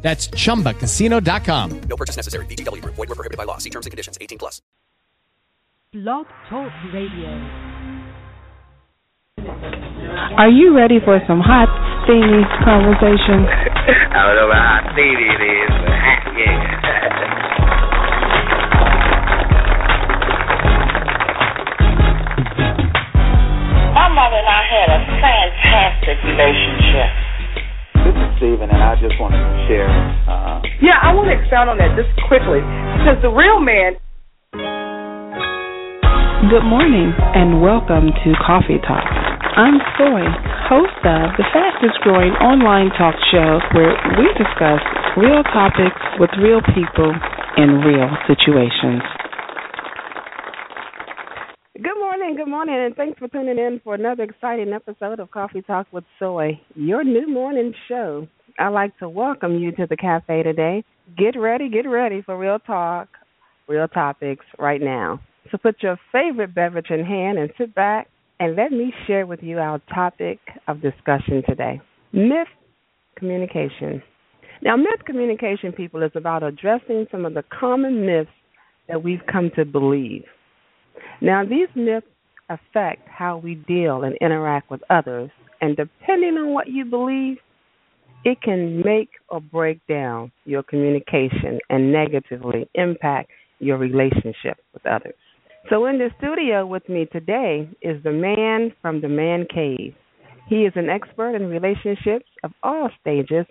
That's chumbacasino.com. No purchase necessary. VGW Group. Void were prohibited by law. See terms and conditions. 18 plus. Blog Talk Radio. Are you ready for some hot, steamy conversation? I don't know how steamy it is, but hot, yeah. My mother and I had a fantastic relationship. This is Steven, and I just wanted to share. Uh, Yeah, I want to expound on that just quickly because the real man. Good morning and welcome to Coffee Talk. I'm Soy, host of the fastest growing online talk show where we discuss real topics with real people in real situations. Good morning, good morning, and thanks for tuning in for another exciting episode of Coffee Talk with Soy, your new morning show. I'd like to welcome you to the cafe today. Get ready, get ready for real talk, real topics right now. So put your favorite beverage in hand and sit back and let me share with you our topic of discussion today myth communication. Now, myth communication, people, is about addressing some of the common myths that we've come to believe. Now, these myths affect how we deal and interact with others, and depending on what you believe, it can make or break down your communication and negatively impact your relationship with others. So, in the studio with me today is the man from the Man Cave. He is an expert in relationships of all stages,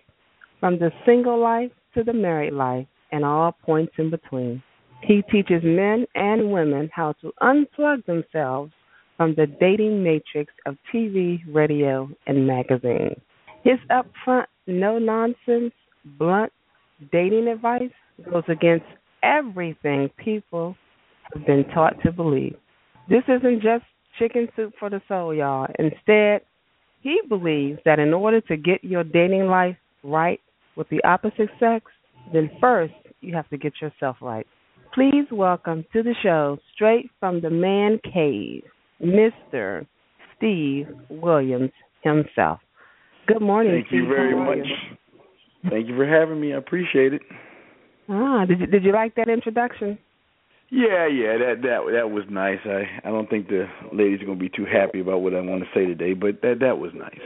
from the single life to the married life, and all points in between. He teaches men and women how to unplug themselves from the dating matrix of TV, radio, and magazines. His upfront, no nonsense, blunt dating advice goes against everything people have been taught to believe. This isn't just chicken soup for the soul, y'all. Instead, he believes that in order to get your dating life right with the opposite sex, then first you have to get yourself right. Please welcome to the show, straight from the man cave, Mr. Steve Williams himself. Good morning, Thank you very much. you? Thank you for having me. I appreciate it. Ah, did you, did you like that introduction? Yeah, yeah, that that that was nice. I I don't think the ladies are going to be too happy about what I want to say today, but that that was nice.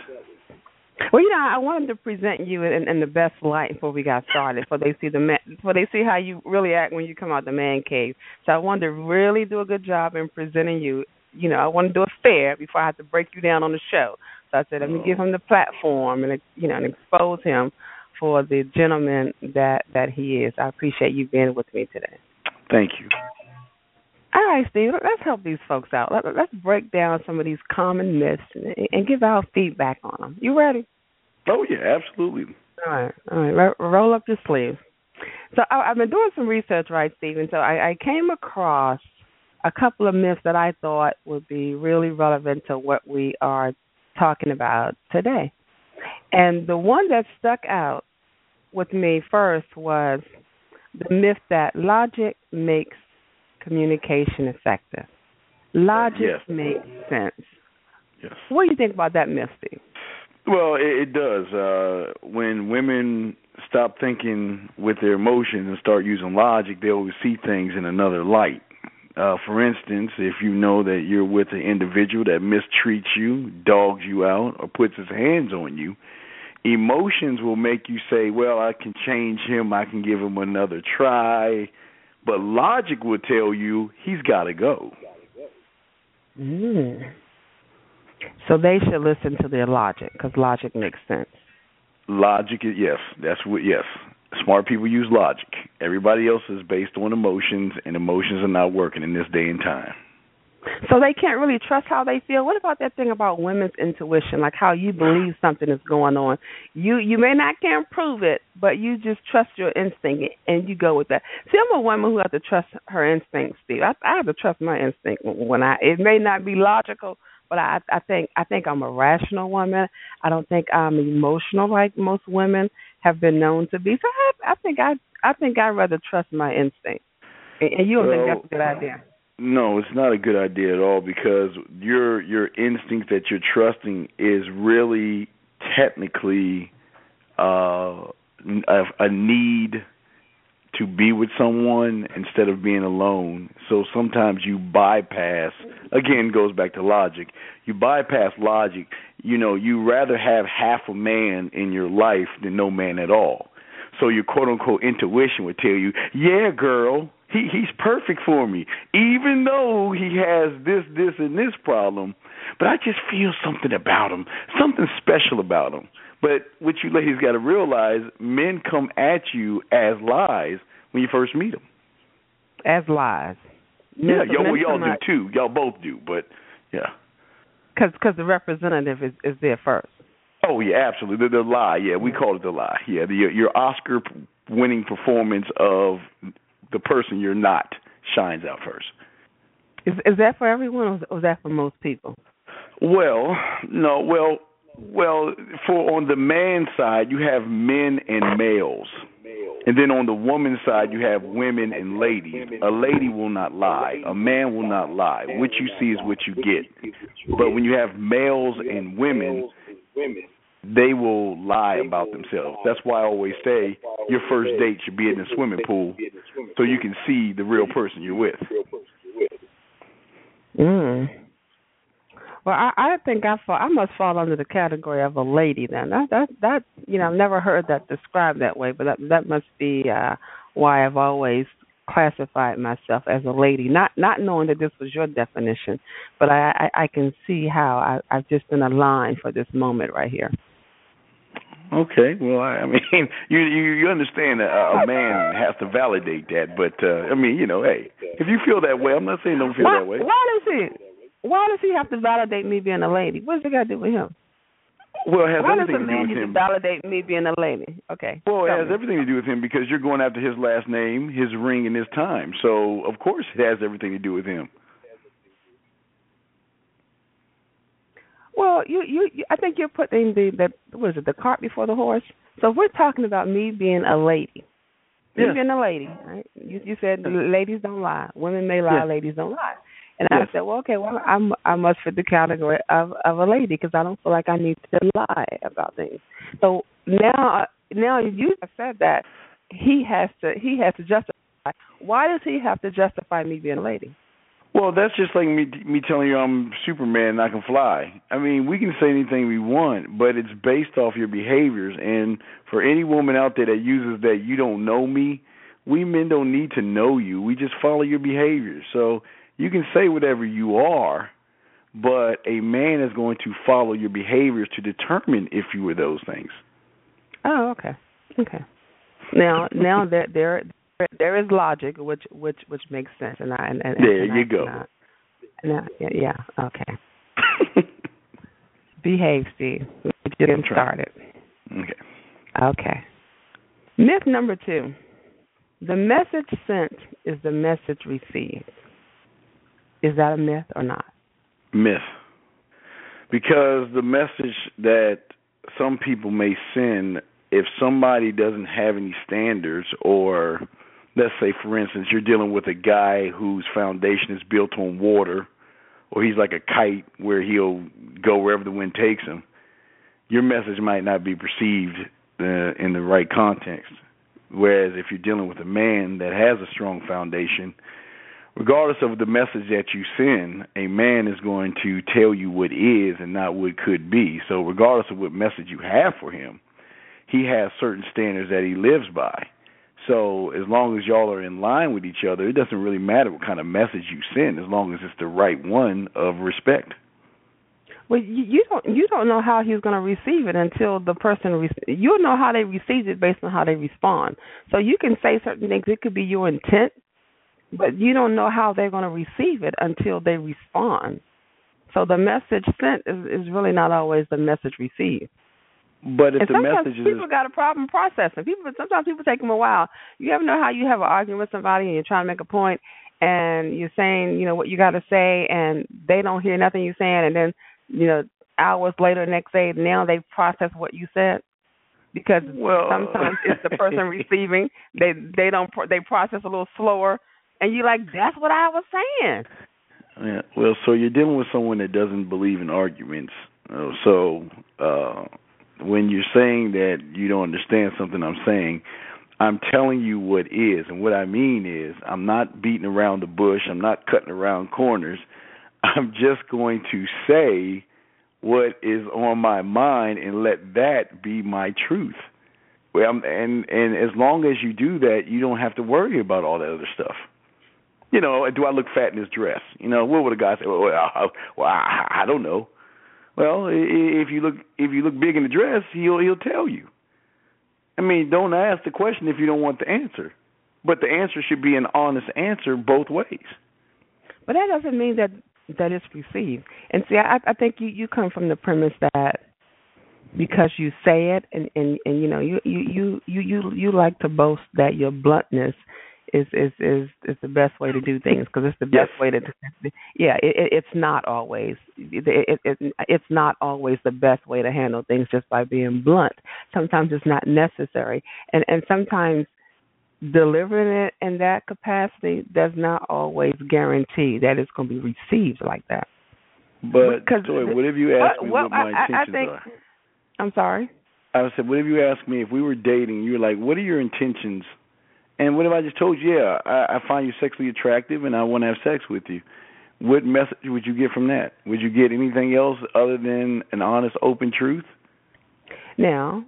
Well, you know, I wanted to present you in, in the best light before we got started, before they see the man, before they see how you really act when you come out the man cave. So I wanted to really do a good job in presenting you. You know, I want to do it fair before I have to break you down on the show. So I said, let me give him the platform and you know, and expose him for the gentleman that that he is. I appreciate you being with me today. Thank you. All right, Steve, let's help these folks out. Let, let's break down some of these common myths and, and give our feedback on them. You ready? Oh yeah, absolutely. All right, all right. Ro- roll up your sleeves. So I, I've been doing some research, right, Stephen? So I, I came across a couple of myths that I thought would be really relevant to what we are talking about today. And the one that stuck out with me first was the myth that logic makes communication effective. Logic Yes. makes sense. Yes. What do you think about that myth, Steve? Well, it, it does. Uh when women stop thinking with their emotions and start using logic, they always see things in another light. Uh, for instance, if you know that you're with an individual that mistreats you, dogs you out, or puts his hands on you, emotions will make you say, "Well, I can change him. I can give him another try." But logic will tell you he's got to go. Mm. So they should listen to their logic because logic makes sense. Logic is yes, that's what yes. Smart people use logic. Everybody else is based on emotions, and emotions are not working in this day and time. So they can't really trust how they feel. What about that thing about women's intuition, like how you believe something is going on? You you may not can't prove it, but you just trust your instinct and you go with that. See, I'm a woman who has to trust her instinct, Steve. I, I have to trust my instinct when I. It may not be logical, but I I think I think I'm a rational woman. I don't think I'm emotional like most women have been known to be. So I I think I I think I'd rather trust my instinct. And you don't well, think that's a good idea? No, it's not a good idea at all because your your instinct that you're trusting is really technically uh, a, a need to be with someone instead of being alone. So sometimes you bypass again goes back to logic. You bypass logic. You know, you rather have half a man in your life than no man at all. So your quote unquote intuition would tell you, "Yeah, girl, he he's perfect for me, even though he has this, this, and this problem. But I just feel something about him, something special about him. But what you ladies got to realize, men come at you as lies when you first meet them. As lies. Yeah, y'all, well, y'all do too. Y'all both do, but yeah. Because cause the representative is is there first. Oh yeah, absolutely. The, the lie, yeah, we call it the lie. Yeah, the, your Oscar winning performance of the person you're not shines out first. Is is that for everyone, or is that for most people? Well, no. Well, well, for on the man side, you have men and males. And then on the woman side, you have women and ladies. A lady will not lie. A man will not lie. What you see is what you get. But when you have males and women, they will lie about themselves. That's why I always say your first date should be in the swimming pool so you can see the real person you're with. Mm. Well, I, I think I fall. I must fall under the category of a lady. Then that that that you know I've never heard that described that way, but that that must be uh why I've always classified myself as a lady, not not knowing that this was your definition, but I I, I can see how I, I've just been aligned for this moment right here. Okay, well, I, I mean, you you you understand that a man has to validate that, but uh I mean, you know, hey, if you feel that way, I'm not saying don't feel why, that way. Why does he? Why does he have to validate me being a lady? What's it got to do with him? Well, it has why everything does a to do man with need him. to validate me being a lady? Okay. Well, it has me. everything to do with him because you're going after his last name, his ring, and his time. So, of course, it has everything to do with him. Well, you, you, you I think you're putting the the what is it the cart before the horse. So if we're talking about me being a lady, me Yes. being a lady, right? You you said ladies don't lie, women may lie, Yes. ladies don't lie. And Yes. I said, well, okay, well, I'm I must fit the category of of a lady because I don't feel like I need to lie about things. So now now you have said that he has to he has to justify. Why does he have to justify me being a lady? Well, that's just like me me telling you I'm Superman and I can fly. I mean, we can say anything we want, but it's based off your behaviors. And for any woman out there that uses that you don't know me, we men don't need to know you. We just follow your behaviors. So you can say whatever you are, but a man is going to follow your behaviors to determine if you were those things. Oh, okay, okay. Now, now that there there is logic, which which which makes sense, and I and, and There and you I, go. And I, and I, yeah, yeah, okay. Behave, Steve. We're just getting started. Okay. Okay. Myth number two: the message sent is the message received. Is that a myth or not? myth because the message that some people may send if somebody doesn't have any standards or let's say for instance you're dealing with a guy whose foundation is built on water or he's like a kite where he'll go wherever the wind takes him your message might not be perceived uh, in the right context whereas if you're dealing with a man that has a strong foundation regardless of the message that you send, a man is going to tell you what is and not what could be. So, regardless of what message you have for him, he has certain standards that he lives by. So, as long as y'all are in line with each other, it doesn't really matter what kind of message you send, as long as it's the right one of respect. Well, you, don't you don't know how he's going to receive it until the person re- you'll know how they receive it based on how they respond. So you can say certain things. It could be your intent, but you don't know how they're going to receive it until they respond. So the message sent is, is really not always the message received. But if and the sometimes message people is got a problem processing. People sometimes people take them a while. You ever know how you have an argument with somebody and you're trying to make a point and you're saying, you know, what you got to say and they don't hear nothing you're saying and then, you know, hours later next day now they process what you said because Well- sometimes it's the person receiving they they don't they process a little slower and you're like that's what I was saying. Yeah. Well, so you're dealing with someone that doesn't believe in arguments. Uh, so uh when you're saying that you don't understand something I'm saying, I'm telling you what is, and what I mean is I'm not beating around the bush. I'm not cutting around corners. I'm just going to say what is on my mind and let that be my truth. Well, and and as long as you do that, you don't have to worry about all that other stuff you know, do I look fat in this dress? You know, what would a guy say? Well, I, well I, I don't know. Well, if you look if you look big in the dress, he'll he'll tell you. I mean, don't ask the question if you don't want the answer, but the answer should be an honest answer both ways. But that doesn't mean that that it's received. And see, I, I think you you come from the premise that because you say it and and and you know you you you you you, you like to boast that your bluntness is is is is the best way to do things because it's the best Yes. way to yeah it, it it's not always it, it, it it's not always the best way to handle things just by being blunt sometimes it's not necessary and and sometimes delivering it in that capacity does not always guarantee that it's going to be received like that. But Because Joy, what if you ask well, me well, what my I- I- I intentions think- are? I'm sorry. I said, what if you ask me if we were dating? You were like, what are your intentions? And what if I just told you, yeah, I, I find you sexually attractive and I want to have sex with you? What message would you get from that? Would you get anything else other than an honest, open truth? Now,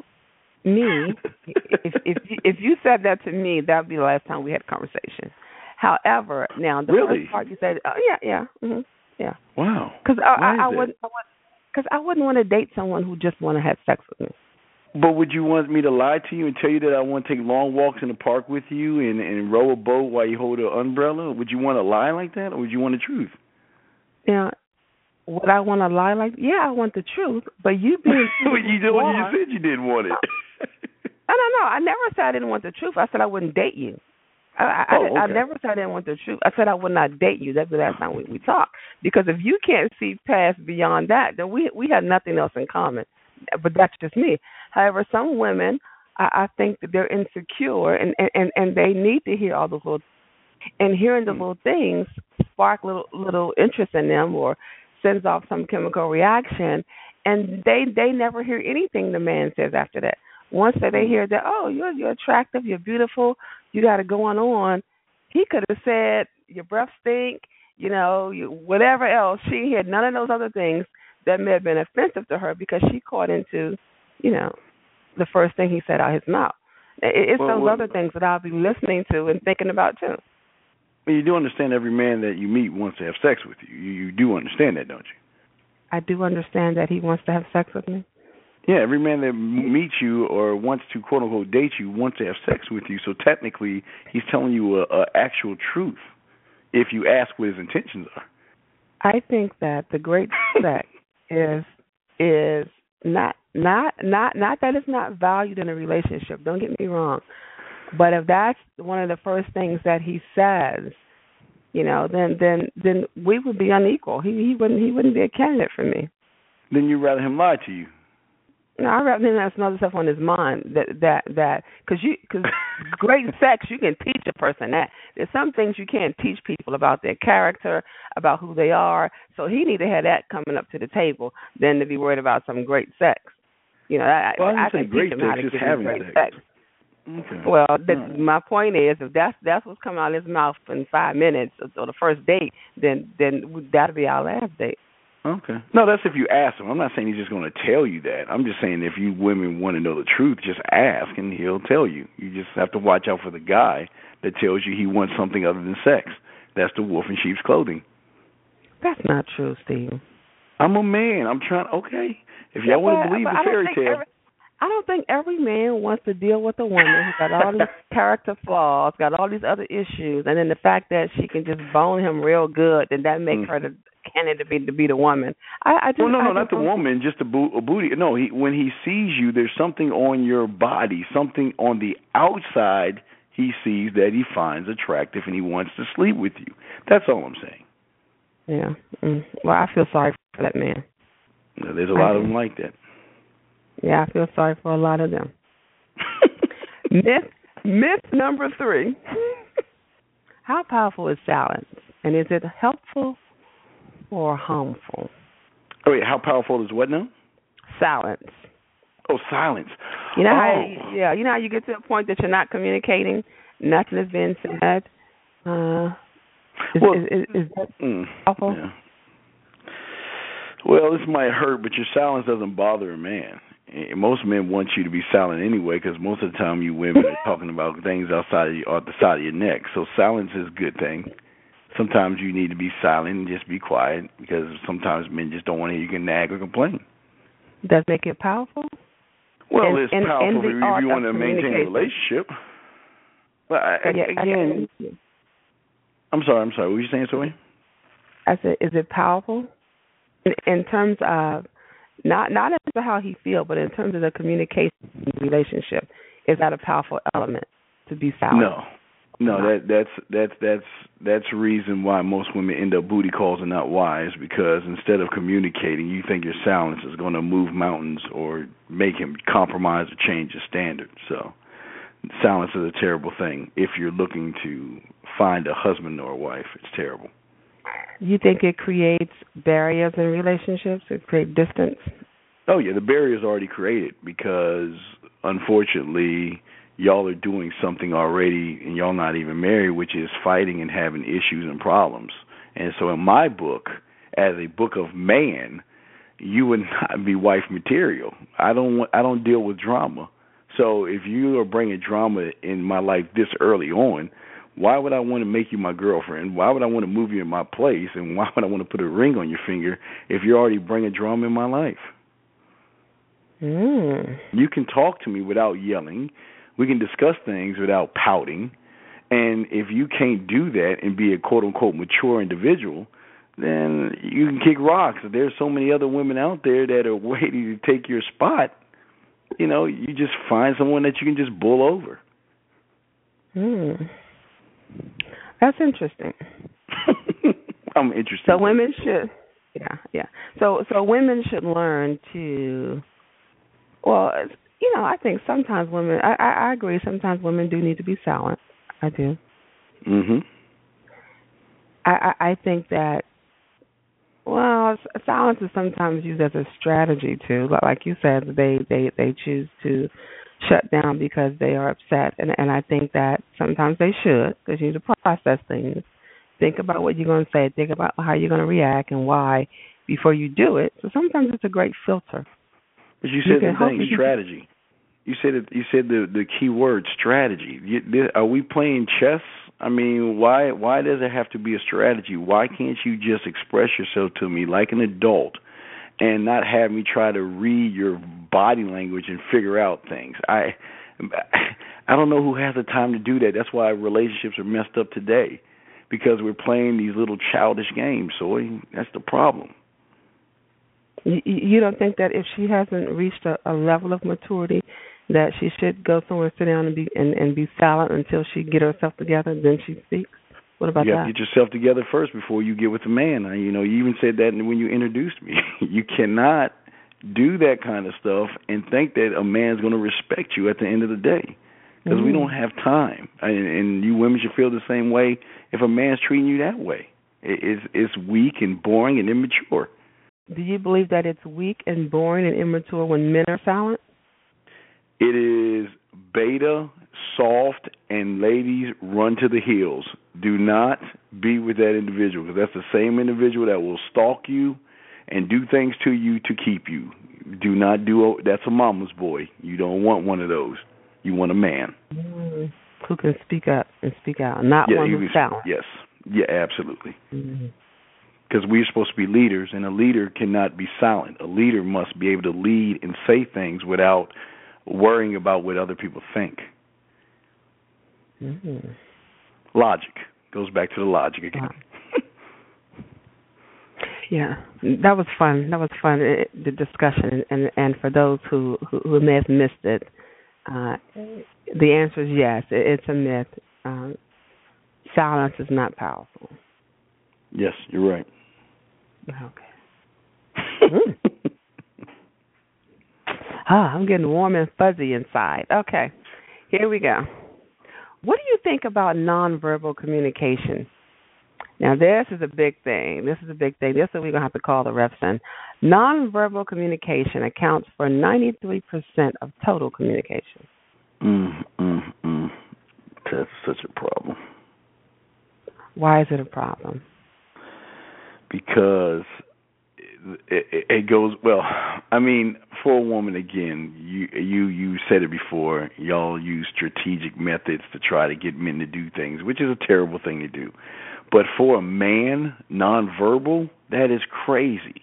me, if if you, if you said that to me, that would be the last time we had a conversation. However, now the Really? first part you said, oh yeah, yeah, hmm yeah, Wow. because I, I, I wouldn't, because I wouldn't want to date someone who just want to have sex with me. But would you want me to lie to you and tell you that I want to take long walks in the park with you and, and row a boat while you hold an umbrella? Would you want to lie like that, or would you want the truth? Now, would I want to lie like? Yeah, I want the truth, but you being well, you, well, you said you didn't want it. No, no, no. I never said I didn't want the truth. I said I wouldn't date you. I, I, Oh, I, I never said I didn't want the truth. I said I would not date you. That's the last time we, we talked. Because if you can't see past beyond that, then we we have nothing else in common. But that's just me. However, some women, I, I think that they're insecure and, and and they need to hear all those little and hearing the Hmm. little things spark little little interest in them or sends off some chemical reaction. And they they never hear anything the man says after that. Once that they hear that oh you're you're attractive you're beautiful you got it going on he could have said your breath stink you know you, whatever else. She had none of those other things that may have been offensive to her because she caught into you know the first thing he said out his mouth it's Well, those well- other things that I'll be listening to and thinking about too you do understand every man that you meet wants to have sex with you. You, you do understand that, don't you? I do understand that he wants to have sex with me. Yeah, every man that meets you or wants to quote unquote date you wants to have sex with you. So technically, he's telling you a, a actual truth. If you ask what his intentions are. I think that the great sex is is not not not not that it's not valued in a relationship. Don't get me wrong, but if that's one of the first things that he says, you know, then then then we would be unequal. He he wouldn't he wouldn't be a candidate for me. Then you'd rather him lie to you. No, I rather him have some other stuff on his mind that that that because you because great sex you can teach a person that. There's some things you can't teach people about their character, about who they are. So he need to have that coming up to the table than to be worried about some great sex. You know, I, Well, I I can great teach him sex, how to having great sex. sex. Okay. Well, the, right. my point is, if that's that's what's coming out of his mouth in five minutes or the first date, then then that'll be our last date. Okay. No, that's if you ask him. I'm not saying he's just going to tell you that. I'm just saying if you women want to know the truth, just ask and he'll tell you. You just have to watch out for the guy that tells you he wants something other than sex. That's the wolf in sheep's clothing. That's not true, Steve. I'm a man. I'm trying. Okay. If y'all want to believe the fairy tale, every- I don't think every man wants to deal with a woman who's got all these character flaws, got all these other issues, and then the fact that she can just bone him real good, then that makes mm. her the to be to be the woman. I, I just, well, no, no, I not the woman, just a, bo- a booty. No, he when he sees you, there's something on your body, something on the outside he sees that he finds attractive, and he wants to sleep with you. That's all I'm saying. Yeah. Mm. Well, I feel sorry for that man. There's a lot I, of them like that. Yeah, I feel sorry for a lot of them. myth myth number three. How powerful is silence? And is it helpful or harmful? Oh wait, how powerful is what now? Silence. Oh, silence. You know oh. how yeah, you know how you get to a point that you're not communicating, nothing is being said. Uh, is, well, is, is, is that mm, awful? Yeah. Well, this might hurt, but your silence doesn't bother a man. Most men want you to be silent anyway, because most of the time you women are talking about things outside of your, at the side of your neck. So silence is a good thing. Sometimes you need to be silent and just be quiet, because sometimes men just don't want to hear you can nag or complain. Does make it powerful? Well, and, it's and, powerful and if you want to maintain a relationship. But I, yeah, again, I'm sorry. I'm sorry. What were you saying, Sophie? I said, is it powerful? in terms of not not as to how he feels, but in terms of the communication relationship, is that a powerful element to be silent? No, no, that that's that's that's that's reason why most women end up booty calls and not wise because instead of communicating, you think your silence is going to move mountains or make him compromise or change his standards. So, silence is a terrible thing if you're looking to find a husband or a wife. It's terrible. You think it creates barriers in relationships? It creates distance? Oh yeah, the barrier is already created because unfortunately y'all are doing something already and y'all not even married, which is fighting and having issues and problems. And so in my book, as a book of man, you would not be wife material. I don't want, I don't deal with drama. So if you are bringing drama in my life this early on, why would I want to make you my girlfriend? Why would I want to move you in my place? And why would I want to put a ring on your finger if you're already bringing drama in my life? Mm. You can talk to me without yelling. We can discuss things without pouting. And if you can't do that and be a quote unquote mature individual, then you can kick rocks. There's so many other women out there that are waiting to take your spot. You know, you just find someone that you can just bull over. Hmm. That's interesting. I'm interested. So women should, yeah, yeah. So so women should learn to, well, you know, I think sometimes women. I I, I agree. Sometimes women do need to be silent. I do. Mhm. I, I I think that well, silence is sometimes used as a strategy too. But like you said, they they they choose to shut down because they are upset, and and I think that sometimes they should because you need to process things. Think about what you're going to say. Think about how you're going to react and why before you do it. So sometimes it's a great filter. But you said you the thing strategy. You said it, you said the the key word strategy. You, are we playing chess? I mean, why why does it have to be a strategy? Why can't you just express yourself to me like an adult and not have me try to read your body language and figure out things. I I don't know who has the time to do that. That's why relationships are messed up today because we're playing these little childish games. So that's the problem. You, you don't think that if she hasn't reached a, a level of maturity, that she should go somewhere, sit down, and be and, and be silent until she get herself together, then she speaks. What about you that? to get yourself together first before you get with a man. You know, you even said that when you introduced me. you cannot do that kind of stuff and think that a man's going to respect you at the end of the day because mm-hmm. we don't have time. And, and you women should feel the same way if a man's treating you that way. It's it's weak and boring and immature. Do you believe that it's weak and boring and immature when men are silent? It is beta, soft, and ladies run to the hills. Do not be with that individual because that's the same individual that will stalk you and do things to you to keep you. Do not do that's a mama's boy. You don't want one of those. You want a man mm, who can speak up and speak out, not yeah, one who's silent. Yes, yeah, absolutely. Mm-hmm because we're supposed to be leaders, and a leader cannot be silent. A leader must be able to lead and say things without worrying about what other people think. Mm-hmm. Logic goes back to the logic again. Yeah, that was fun. That was fun. It, the discussion, and and for those who who, who may have missed it, uh, the answer is yes. It, it's a myth. Um, silence is not powerful. Yes, you're right. Okay. ah, I'm getting warm and fuzzy inside. Okay, here we go. What do you think about nonverbal communication? Now, this is a big thing. This is a big thing. This is what we're going to have to call the reps in. Nonverbal communication accounts for 93% of total communication. Mm, mm, mm. That's such a problem. Why is it a problem? Because it, it, goes well. I mean, for a woman, again, you you you said it before. Y'all use strategic methods to try to get men to do things, which is a terrible thing to do. But for a man, nonverbal, that is crazy.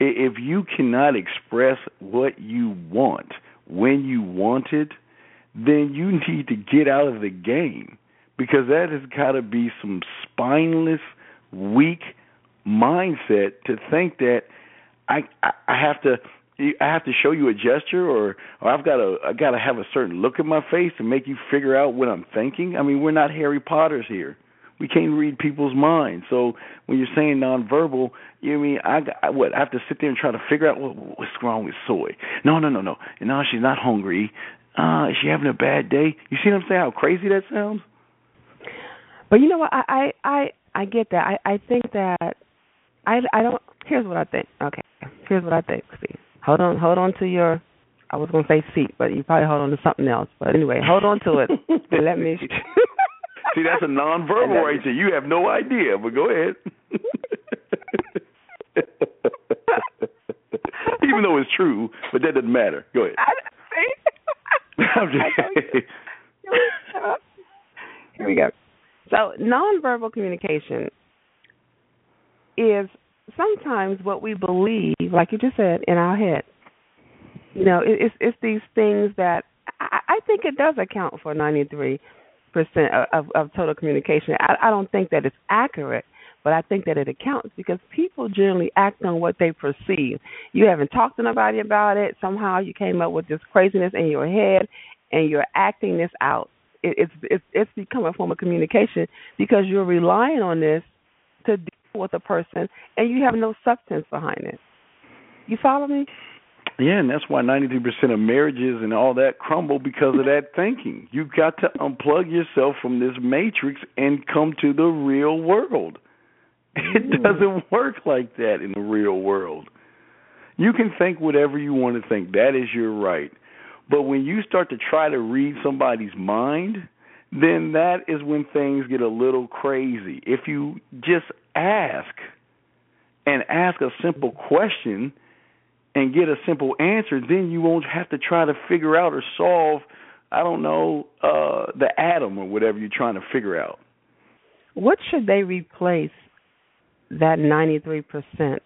If you cannot express what you want when you want it, then you need to get out of the game because that has got to be some spineless, weak mindset to think that I I have to I have to show you a gesture or or I've got to I got to have a certain look in my face to make you figure out what I'm thinking. I mean, we're not Harry Potters here we can't read people's minds. So when you're saying nonverbal, you know mean I, I what I have to sit there and try to figure out what, what's wrong with soy. No, no, no, no. No, she's not hungry. Uh, is she having a bad day? You see what I'm saying? How crazy that sounds. But you know what? I I I, I get that. I I think that I I don't. Here's what I think. Okay. Here's what I think. See, hold on, hold on to your. I was gonna say seat, but you probably hold on to something else. But anyway, hold on to it and let me. See, that's a nonverbal right there. You have no idea, but go ahead. Even though it's true, but that doesn't matter. Go ahead. I'm just Here we go. So, nonverbal communication is sometimes what we believe, like you just said, in our head. You know, it's it's these things that I, I think it does account for ninety three percent of, of total communication. I, I don't think that it's accurate, but I think that it accounts because people generally act on what they perceive. You haven't talked to nobody about it. Somehow you came up with this craziness in your head, and you're acting this out. It, it's it's it's become a form of communication because you're relying on this to with a person, and you have no substance behind it. You follow me? Yeah, and that's why 93% of marriages and all that crumble because of that thinking. You've got to unplug yourself from this matrix and come to the real world. It mm. doesn't work like that in the real world. You can think whatever you want to think. That is your right. But when you start to try to read somebody's mind, then that is when things get a little crazy. If you just ask and ask a simple question – and get a simple answer, then you won't have to try to figure out or solve, I don't know, uh, the atom or whatever you're trying to figure out. What should they replace that 93%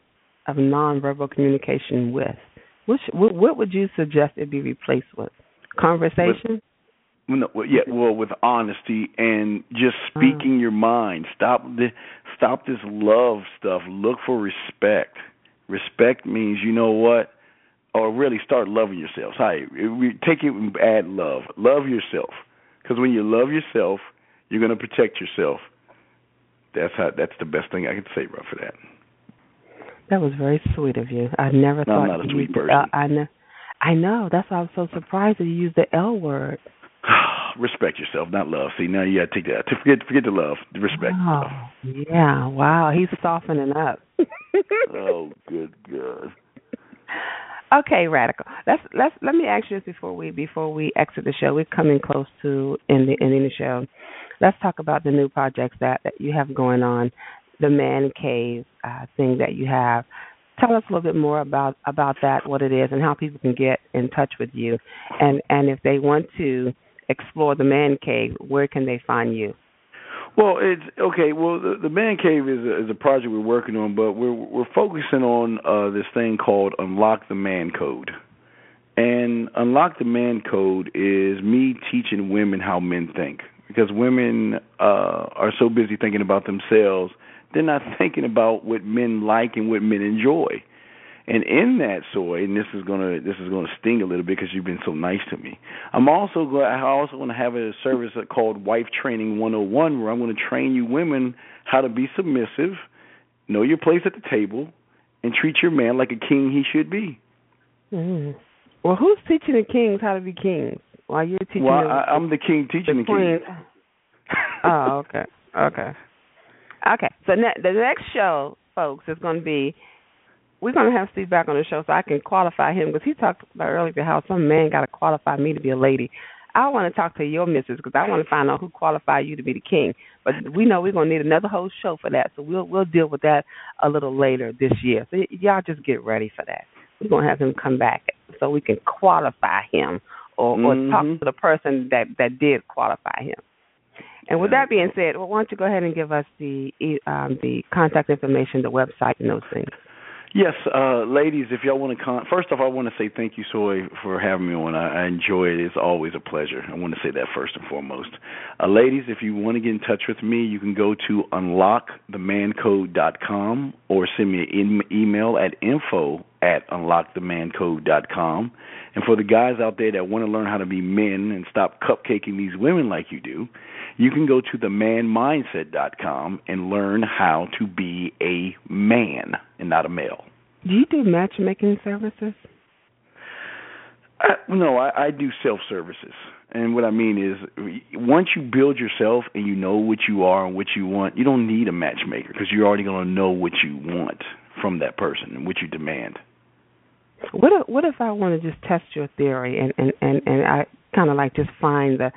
of nonverbal communication with? What, should, what, would you suggest it be replaced with? Conversation? With, no, yeah, well, with honesty and just speaking uh, your mind. Stop the stop this love stuff. Look for respect. Respect means you know what, or really start loving yourself. Hi, take it and add love. Love yourself, because when you love yourself, you're going to protect yourself. That's how. That's the best thing I can say right for that. That was very sweet of you. I never no, thought I'm not a sweet you, person. Uh, I know. I know. That's why I was so surprised that you used the L word. Respect yourself, not love. See, now you got to take that. To forget, forget the love. Respect. Oh, yeah. Wow. He's softening up. oh, good God. Okay, radical. Let's let's let me ask you this before we before we exit the show. We're coming close to ending ending the show. Let's talk about the new projects that that you have going on, the man cave uh, thing that you have. Tell us a little bit more about about that, what it is, and how people can get in touch with you, and and if they want to explore the man cave, where can they find you? Well, it's okay. Well, the, the man cave is a, is a project we're working on, but we're we're focusing on uh, this thing called unlock the man code, And Unlock the Man Code is me teaching women how men think. Because women uh, are so busy thinking about themselves, they're not thinking about what men like and what men enjoy. And in that soy, and this is gonna this is gonna sting a little bit because you've been so nice to me. I'm also going I also want to have a service called Wife Training 101 where I'm going to train you women how to be submissive, know your place at the table, and treat your man like a king he should be. Mm. Well, who's teaching the kings how to be kings? While you're teaching well, them, I, I'm the king teaching the, the king. oh, okay, okay, okay. So ne- the next show, folks, is going to be we're going to have Steve back on the show so I can qualify him because he talked about earlier how some man got to qualify me to be a lady. I want to talk to your missus because I want to find out who qualified you to be the king. But we know we're going to need another whole show for that, so we'll we'll deal with that a little later this year. So y- y'all just get ready for that. We're going to have him come back so we can qualify him or, mm-hmm. or talk to the person that that did qualify him. And with that being said, well, why don't you go ahead and give us the um, the contact information, the website, and those things. Yes, uh, ladies, if y'all want to con- first off, I want to say thank you, Soy, for having me on. I, I enjoy it. It's always a pleasure. I want to say that first and foremost. Uh, ladies, if you want to get in touch with me, you can go to unlockthemancode.com or send me an email at info at unlockthemancode.com. And for the guys out there that want to learn how to be men and stop cupcaking these women like you do, you can go to themanmindset.com and learn how to be a man and not a male. Do you do matchmaking services? I, no, I, I do self services. And what I mean is, once you build yourself and you know what you are and what you want, you don't need a matchmaker because you're already going to know what you want from that person and what you demand. What if, what if I want to just test your theory and and and, and I kind of like just find the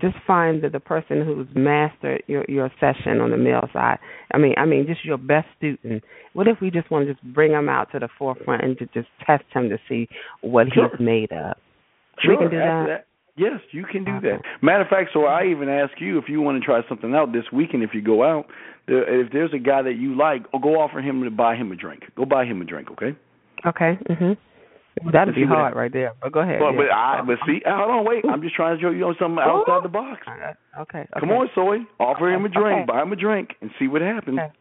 just find the, the person who's mastered your your session on the male side. I mean, I mean, just your best student. What if we just want to just bring him out to the forefront and to just test him to see what sure. he's made of? Sure, we can do that. that. Yes, you can do okay. that. Matter of fact, so I even ask you if you want to try something out this weekend. If you go out, if there's a guy that you like, go offer him to buy him a drink. Go buy him a drink, okay? Okay. Mhm. That'd be hard right there. But go ahead. But, yeah. but I but see, hold on, wait. I'm just trying to show you something outside the box. Okay. okay. Come on, Soy. Offer him a drink. Okay. Buy him a drink and see what happens. Okay.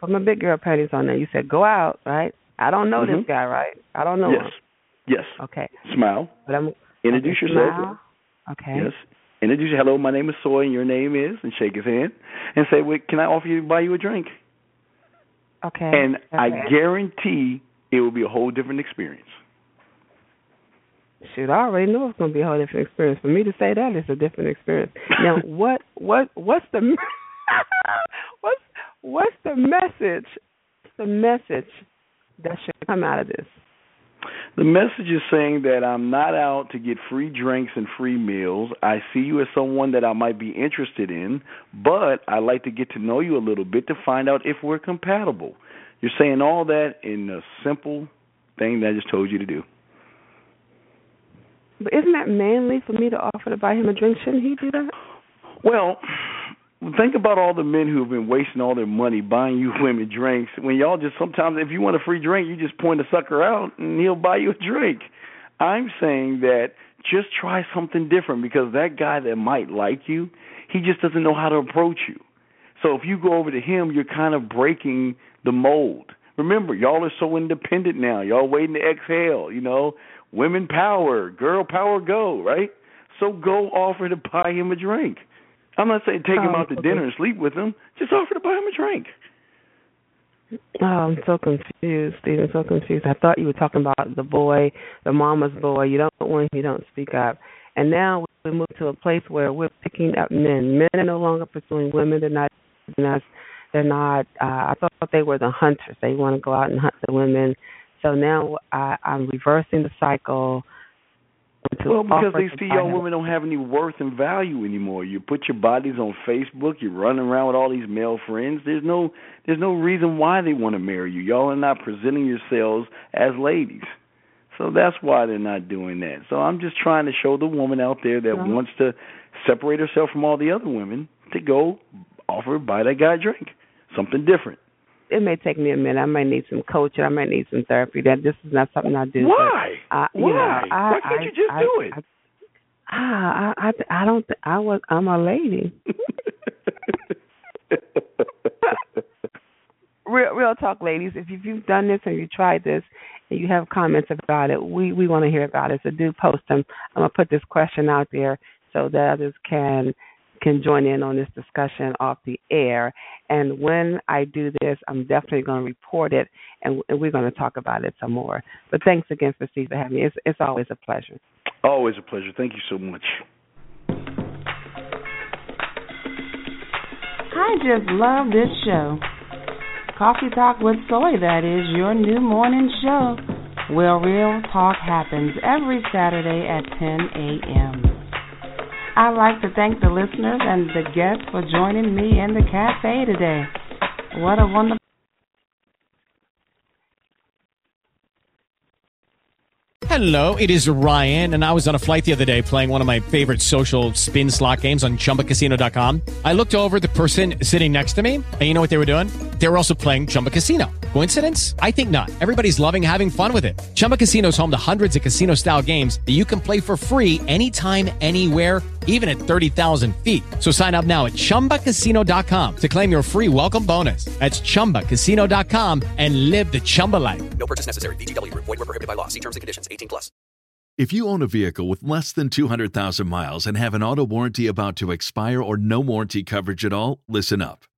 Put my big girl panties on there. You said go out, right? I don't know mm-hmm. this guy, right? I don't know yes. him. Yes. Okay. Smile. But I'm Introduce okay, yourself. Smile. Okay. Yes. Introduce you. Hello, my name is Soy, and your name is, and shake his hand, and say, "Wait, can I offer you to buy you a drink?" Okay. And okay. I guarantee it will be a whole different experience. Shoot, I already know it's going to be a whole different experience. For me to say that is a different experience. Now, what what what's the what's what's the message? The message that should come out of this. The message is saying that I'm not out to get free drinks and free meals. I see you as someone that I might be interested in, but I'd like to get to know you a little bit to find out if we're compatible. You're saying all that in a simple thing that I just told you to do. But isn't that manly for me to offer to buy him a drink? Shouldn't he do that? Well, think about all the men who have been wasting all their money buying you women drinks. When y'all just sometimes, if you want a free drink, you just point a sucker out and he'll buy you a drink. I'm saying that just try something different because that guy that might like you, he just doesn't know how to approach you. So if you go over to him, you're kind of breaking the mold. Remember, y'all are so independent now. Y'all waiting to exhale, you know. Women power, girl power go, right? So go offer to buy him a drink. I'm not saying take him Oh, out to okay. dinner and sleep with him. Just offer to buy him a drink. Oh, I'm so confused, Stephen. So confused. I thought you were talking about the boy, the mama's boy. You don't win, you don't speak up. And now we move to a place where we're picking up men. Men are no longer pursuing women. They're not. Not. They're not uh, I thought they were the hunters. They want to go out and hunt the women. So now I, I'm reversing the cycle. Well, because they see y'all women don't have any worth and value anymore. You put your bodies on Facebook. You're running around with all these male friends. There's no, there's no reason why they want to marry you. Y'all are not presenting yourselves as ladies. So that's why they're not doing that. So I'm just trying to show the woman out there that Yeah. wants to separate herself from all the other women to go offer buy that guy a drink, something different. It may take me a minute. I might need some coaching. I might need some therapy. That this is not something I do. Why? You Why? Know, I, Why can't I, you just I, do it? I, ah, I, I, I don't. Th- I was. I'm a lady. real, real talk, ladies. If you've- you've done this and you tried this and you have comments about it, we we want to hear about it. So do post them. I'm gonna put this question out there so that others can can join in on this discussion off the air. And when I do this, I'm definitely going to report it, and, and we're going to talk about it some more. But thanks again for Steve for having me. It's it's always a pleasure. Always a pleasure. Thank you so much. I just love this show. Coffee Talk with Soy, that is your new morning show, where real talk happens every Saturday at 10 a.m. I'd like to thank the listeners and the guests for joining me in the cafe today. What a wonderful Hello, it is Ryan, and I was on a flight the other day playing one of my favorite social spin slot games on chumbacasino.com. I looked over the person sitting next to me, and you know what they were doing? They were also playing Chumba Casino. Coincidence? I think not. Everybody's loving having fun with it. Chumba Casino is home to hundreds of casino style games that you can play for free anytime, anywhere, even at 30,000 feet. So sign up now at chumbacasino.com to claim your free welcome bonus. That's chumbacasino.com and live the Chumba life. No purchase necessary. VGW Group. Void were prohibited by law. See terms and conditions. 18 plus. If you own a vehicle with less than 200,000 miles and have an auto warranty about to expire or no warranty coverage at all, listen up.